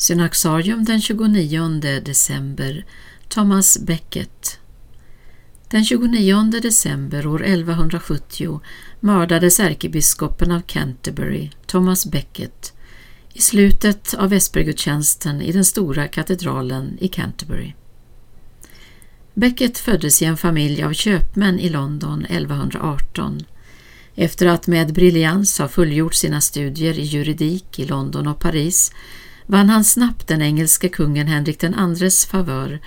Synaxarium den 29 december Thomas Becket Den 29 december år 1170 mördades ärkebiskopen av Canterbury, Thomas Becket, i slutet av vespergudstjänsten i den stora katedralen i Canterbury. Becket föddes i en familj av köpmän i London 1118. Efter att med briljans ha fullgjort sina studier i juridik i London och Paris vann han snabbt den engelske kungen Henrik IIs favör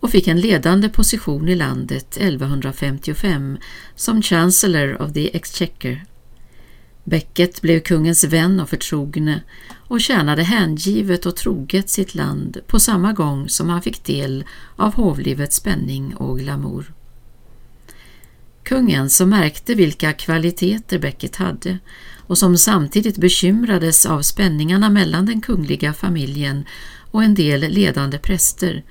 och fick en ledande position i landet 1155 som Chancellor of the Exchequer. Becket blev kungens vän och förtrogne och tjänade hängivet och troget sitt land på samma gång som han fick del av hovlivets spänning och glamour. Kungen som märkte vilka kvaliteter Becket hade och som samtidigt bekymrades av spänningarna mellan den kungliga familjen och en del ledande präster,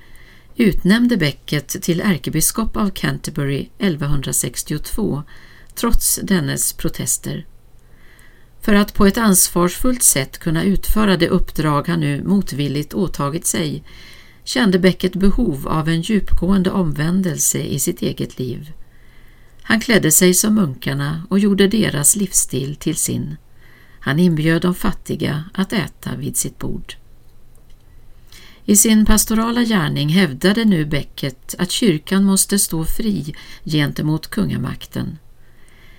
utnämnde Becket till ärkebiskop av Canterbury 1162, trots dennes protester. För att på ett ansvarsfullt sätt kunna utföra det uppdrag han nu motvilligt åtagit sig kände Becket behov av en djupgående omvändelse i sitt eget liv. Han klädde sig som munkarna och gjorde deras livsstil till sin. Han inbjöd de fattiga att äta vid sitt bord. I sin pastorala gärning hävdade nu Becket att kyrkan måste stå fri gentemot kungamakten.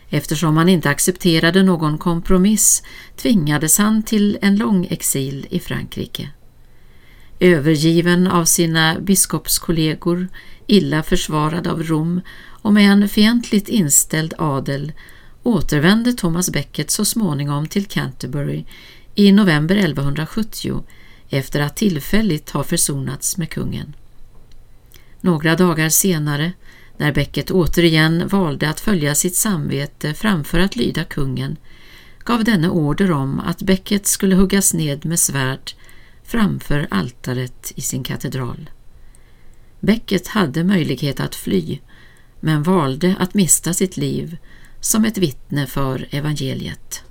Eftersom han inte accepterade någon kompromiss tvingades han till en lång exil i Frankrike. Övergiven av sina biskopskollegor, illa försvarad av Rom och med en fientligt inställd adel återvände Thomas Becket så småningom till Canterbury i november 1170 efter att tillfälligt ha försonats med kungen. Några dagar senare, när Becket återigen valde att följa sitt samvete framför att lyda kungen, gav denne order om att Becket skulle huggas ned med svärd framför altaret i sin katedral. Becket hade möjlighet att fly, men valde att mista sitt liv som ett vittne för evangeliet.